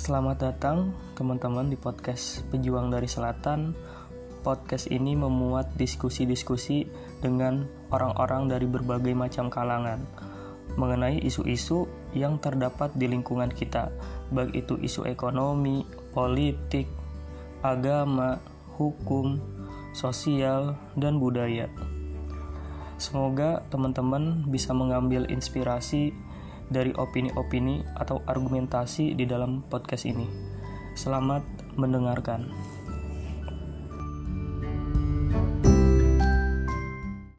Selamat datang teman-teman di podcast Pejuang dari Selatan. Podcast ini memuat diskusi-diskusi dengan orang-orang dari berbagai macam kalangan mengenai isu-isu yang terdapat di lingkungan kita, baik itu isu ekonomi, politik, agama, hukum, sosial, dan budaya. Semoga teman-teman bisa mengambil inspirasi dari opini-opini atau argumentasi di dalam podcast ini. Selamat mendengarkan.